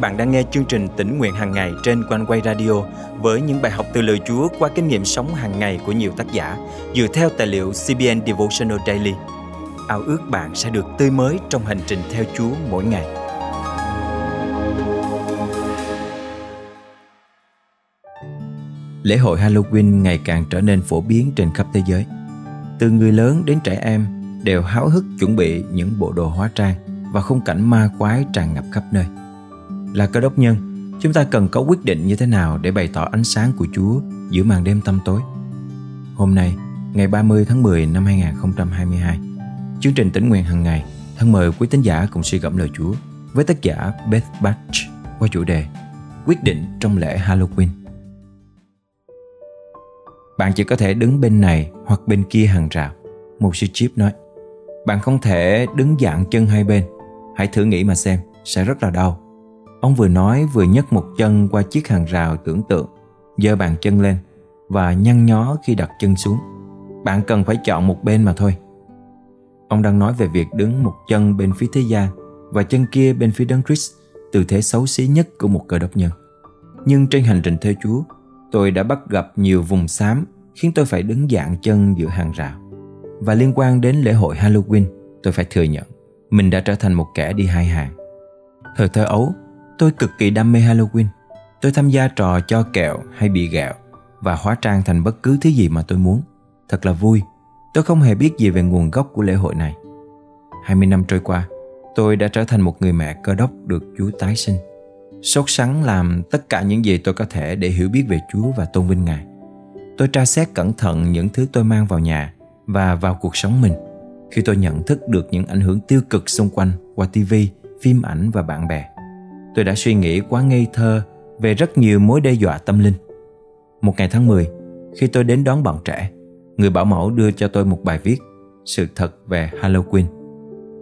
bạn đang nghe chương trình tỉnh nguyện hàng ngày trên quanh quay radio với những bài học từ lời Chúa qua kinh nghiệm sống hàng ngày của nhiều tác giả dựa theo tài liệu CBN Devotional Daily. Ao ước bạn sẽ được tươi mới trong hành trình theo Chúa mỗi ngày. Lễ hội Halloween ngày càng trở nên phổ biến trên khắp thế giới. Từ người lớn đến trẻ em đều háo hức chuẩn bị những bộ đồ hóa trang và khung cảnh ma quái tràn ngập khắp nơi. Là cơ đốc nhân, chúng ta cần có quyết định như thế nào để bày tỏ ánh sáng của Chúa giữa màn đêm tăm tối. Hôm nay, ngày 30 tháng 10 năm 2022, chương trình tỉnh nguyện hàng ngày thân mời quý tín giả cùng suy gẫm lời Chúa với tác giả Beth Batch qua chủ đề Quyết định trong lễ Halloween. Bạn chỉ có thể đứng bên này hoặc bên kia hàng rào. Một sư Chip nói, bạn không thể đứng dạng chân hai bên. Hãy thử nghĩ mà xem, sẽ rất là đau. Ông vừa nói vừa nhấc một chân qua chiếc hàng rào tưởng tượng, giơ bàn chân lên và nhăn nhó khi đặt chân xuống. Bạn cần phải chọn một bên mà thôi. Ông đang nói về việc đứng một chân bên phía thế gian và chân kia bên phía đấng Christ, tư thế xấu xí nhất của một cơ đốc nhân. Nhưng trên hành trình theo Chúa, tôi đã bắt gặp nhiều vùng xám khiến tôi phải đứng dạng chân giữa hàng rào. Và liên quan đến lễ hội Halloween, tôi phải thừa nhận mình đã trở thành một kẻ đi hai hàng. Thời thơ ấu, Tôi cực kỳ đam mê Halloween. Tôi tham gia trò cho kẹo hay bị gạo và hóa trang thành bất cứ thứ gì mà tôi muốn. Thật là vui. Tôi không hề biết gì về nguồn gốc của lễ hội này. 20 năm trôi qua, tôi đã trở thành một người mẹ cơ đốc được Chúa tái sinh. Sốt sắng làm tất cả những gì tôi có thể để hiểu biết về Chúa và tôn vinh Ngài. Tôi tra xét cẩn thận những thứ tôi mang vào nhà và vào cuộc sống mình khi tôi nhận thức được những ảnh hưởng tiêu cực xung quanh qua TV, phim ảnh và bạn bè tôi đã suy nghĩ quá ngây thơ về rất nhiều mối đe dọa tâm linh. Một ngày tháng 10, khi tôi đến đón bọn trẻ, người bảo mẫu đưa cho tôi một bài viết Sự thật về Halloween.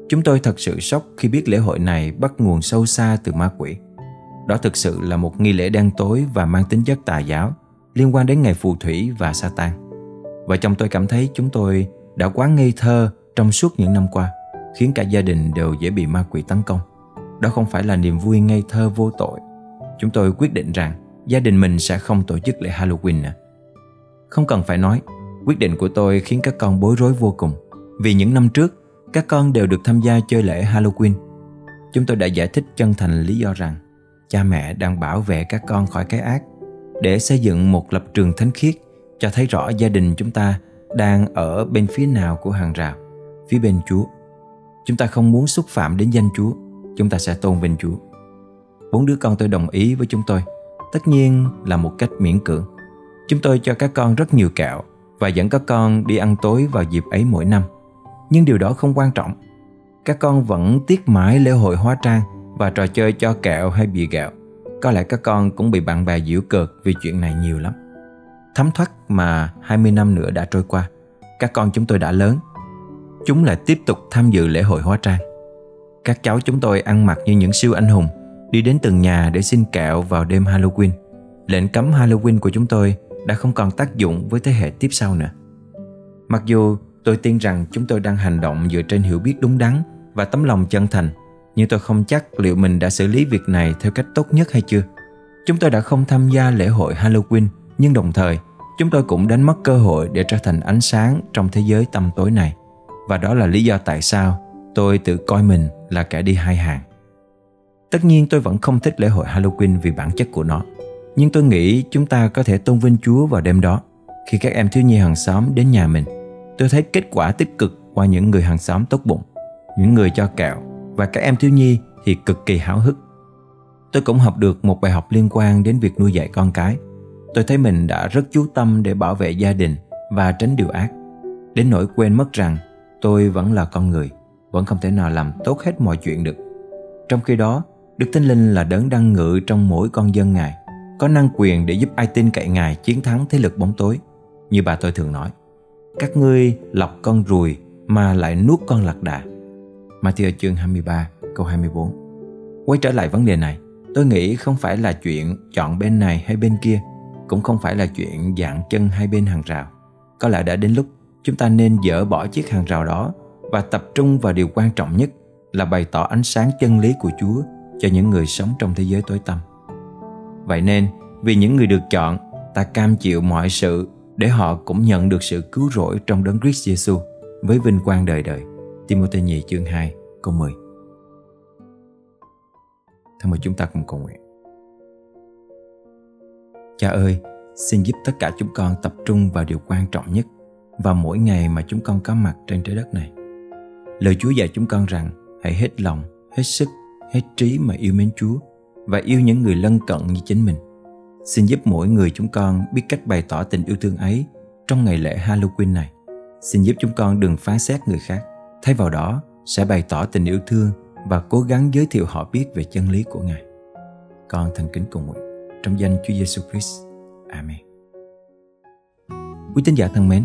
Chúng tôi thật sự sốc khi biết lễ hội này bắt nguồn sâu xa từ ma quỷ. Đó thực sự là một nghi lễ đen tối và mang tính chất tà giáo liên quan đến ngày phù thủy và Satan. Và chồng tôi cảm thấy chúng tôi đã quá ngây thơ trong suốt những năm qua, khiến cả gia đình đều dễ bị ma quỷ tấn công. Đó không phải là niềm vui ngây thơ vô tội. Chúng tôi quyết định rằng gia đình mình sẽ không tổ chức lễ Halloween nữa. Không cần phải nói, quyết định của tôi khiến các con bối rối vô cùng. Vì những năm trước, các con đều được tham gia chơi lễ Halloween. Chúng tôi đã giải thích chân thành lý do rằng cha mẹ đang bảo vệ các con khỏi cái ác để xây dựng một lập trường thánh khiết cho thấy rõ gia đình chúng ta đang ở bên phía nào của hàng rào, phía bên Chúa. Chúng ta không muốn xúc phạm đến danh Chúa chúng ta sẽ tôn vinh Chúa. Bốn đứa con tôi đồng ý với chúng tôi, tất nhiên là một cách miễn cưỡng. Chúng tôi cho các con rất nhiều kẹo và dẫn các con đi ăn tối vào dịp ấy mỗi năm. Nhưng điều đó không quan trọng. Các con vẫn tiếc mãi lễ hội hóa trang và trò chơi cho kẹo hay bìa gạo. Có lẽ các con cũng bị bạn bè giễu cợt vì chuyện này nhiều lắm. Thấm thoát mà 20 năm nữa đã trôi qua, các con chúng tôi đã lớn. Chúng lại tiếp tục tham dự lễ hội hóa trang. Các cháu chúng tôi ăn mặc như những siêu anh hùng, đi đến từng nhà để xin kẹo vào đêm Halloween. Lệnh cấm Halloween của chúng tôi đã không còn tác dụng với thế hệ tiếp sau nữa. Mặc dù tôi tin rằng chúng tôi đang hành động dựa trên hiểu biết đúng đắn và tấm lòng chân thành, nhưng tôi không chắc liệu mình đã xử lý việc này theo cách tốt nhất hay chưa. Chúng tôi đã không tham gia lễ hội Halloween, nhưng đồng thời chúng tôi cũng đánh mất cơ hội để trở thành ánh sáng trong thế giới tăm tối này. Và đó là lý do tại sao tôi tự coi mình là kẻ đi hai hàng. Tất nhiên tôi vẫn không thích lễ hội Halloween vì bản chất của nó. Nhưng tôi nghĩ chúng ta có thể tôn vinh Chúa vào đêm đó. Khi các em thiếu nhi hàng xóm đến nhà mình, tôi thấy kết quả tích cực qua những người hàng xóm tốt bụng, những người cho kẹo và các em thiếu nhi thì cực kỳ háo hức. Tôi cũng học được một bài học liên quan đến việc nuôi dạy con cái. Tôi thấy mình đã rất chú tâm để bảo vệ gia đình và tránh điều ác. Đến nỗi quên mất rằng tôi vẫn là con người vẫn không thể nào làm tốt hết mọi chuyện được. Trong khi đó, Đức Thánh Linh là đấng đang ngự trong mỗi con dân Ngài, có năng quyền để giúp ai tin cậy Ngài chiến thắng thế lực bóng tối. Như bà tôi thường nói, các ngươi lọc con ruồi mà lại nuốt con lạc đà. Matthew chương 23 câu 24 Quay trở lại vấn đề này, tôi nghĩ không phải là chuyện chọn bên này hay bên kia, cũng không phải là chuyện dạng chân hai bên hàng rào. Có lẽ đã đến lúc chúng ta nên dỡ bỏ chiếc hàng rào đó và tập trung vào điều quan trọng nhất là bày tỏ ánh sáng chân lý của Chúa cho những người sống trong thế giới tối tăm. Vậy nên, vì những người được chọn, ta cam chịu mọi sự để họ cũng nhận được sự cứu rỗi trong đấng Christ Jesus với vinh quang đời đời. Timothy nhì chương 2 câu 10 Thân mời chúng ta cùng cầu nguyện. Cha ơi, xin giúp tất cả chúng con tập trung vào điều quan trọng nhất và mỗi ngày mà chúng con có mặt trên trái đất này. Lời Chúa dạy chúng con rằng hãy hết lòng, hết sức, hết trí mà yêu mến Chúa và yêu những người lân cận như chính mình. Xin giúp mỗi người chúng con biết cách bày tỏ tình yêu thương ấy trong ngày lễ Halloween này. Xin giúp chúng con đừng phán xét người khác, thay vào đó sẽ bày tỏ tình yêu thương và cố gắng giới thiệu họ biết về chân lý của Ngài. Con thành kính cầu nguyện trong danh Chúa Giêsu Christ. Amen. Quý tín giả thân mến,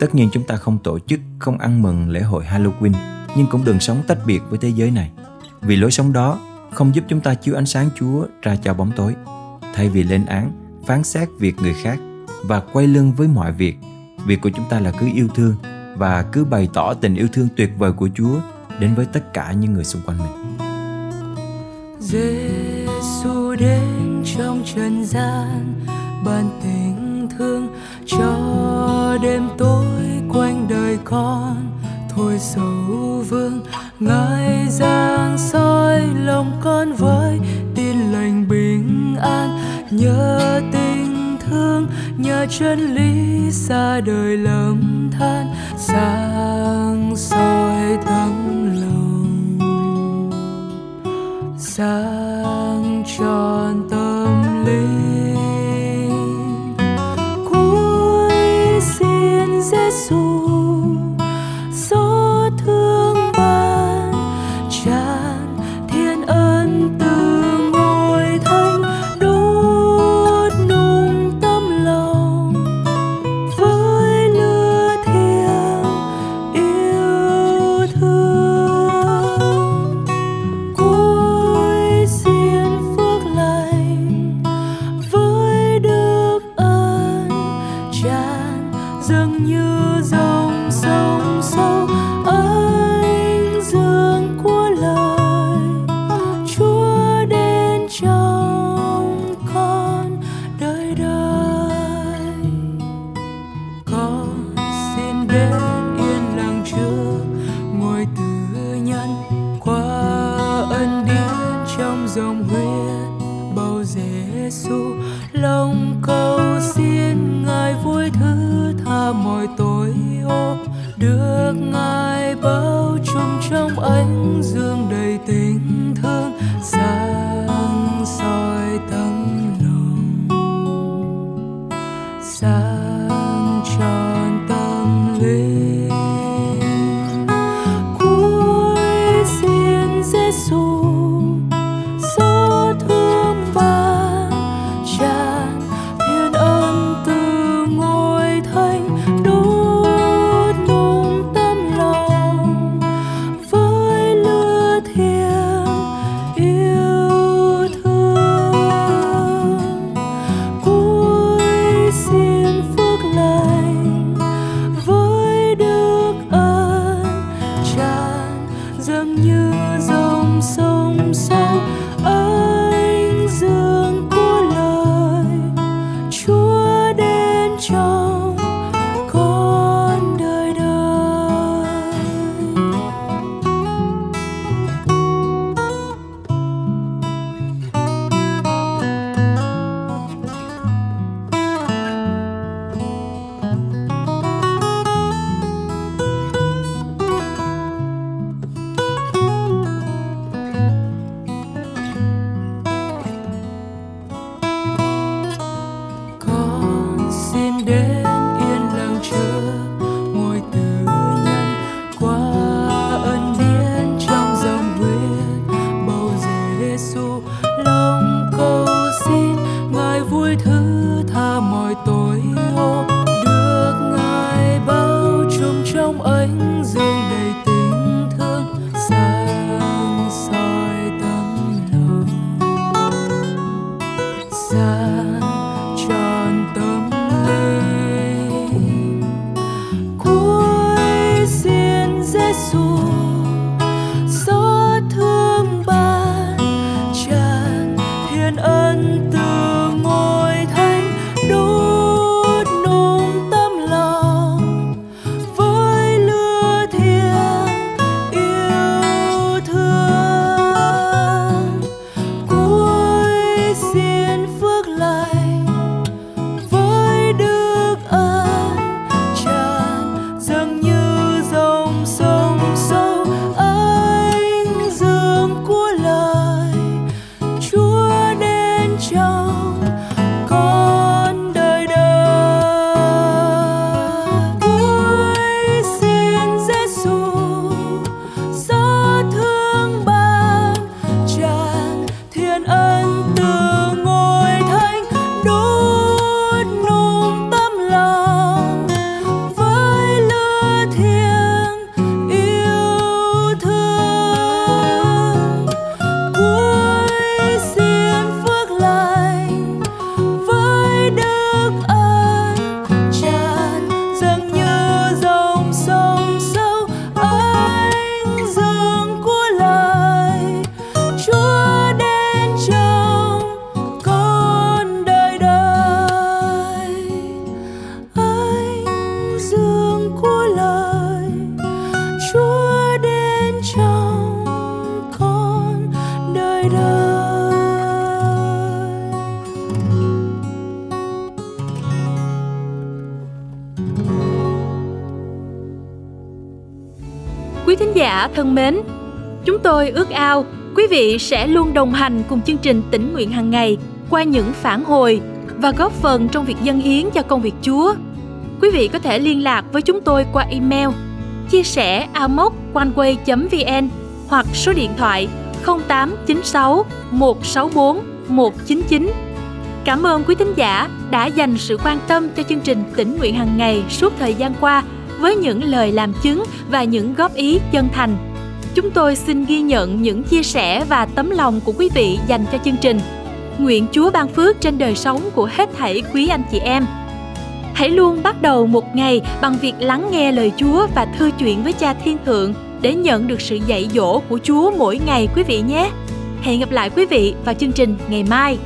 tất nhiên chúng ta không tổ chức, không ăn mừng lễ hội Halloween, nhưng cũng đừng sống tách biệt với thế giới này. Vì lối sống đó không giúp chúng ta chiếu ánh sáng Chúa ra cho bóng tối. Thay vì lên án, phán xét việc người khác và quay lưng với mọi việc, việc của chúng ta là cứ yêu thương và cứ bày tỏ tình yêu thương tuyệt vời của Chúa đến với tất cả những người xung quanh mình. Giêsu đến trong trần gian con. Thôi sầu vương, ngài giang soi lòng con với tin lành bình an. Nhớ tình thương nhờ chân lý xa đời lầm than. Sáng soi tấm lòng sáng được ngài thính giả thân mến, chúng tôi ước ao quý vị sẽ luôn đồng hành cùng chương trình tỉnh nguyện hàng ngày qua những phản hồi và góp phần trong việc dân hiến cho công việc Chúa. Quý vị có thể liên lạc với chúng tôi qua email chia sẻ amoconeway.vn hoặc số điện thoại 0896 164 199. Cảm ơn quý thính giả đã dành sự quan tâm cho chương trình tỉnh nguyện hàng ngày suốt thời gian qua với những lời làm chứng và những góp ý chân thành. Chúng tôi xin ghi nhận những chia sẻ và tấm lòng của quý vị dành cho chương trình. Nguyện Chúa ban phước trên đời sống của hết thảy quý anh chị em. Hãy luôn bắt đầu một ngày bằng việc lắng nghe lời Chúa và thư chuyện với Cha Thiên Thượng để nhận được sự dạy dỗ của Chúa mỗi ngày quý vị nhé. Hẹn gặp lại quý vị vào chương trình ngày mai.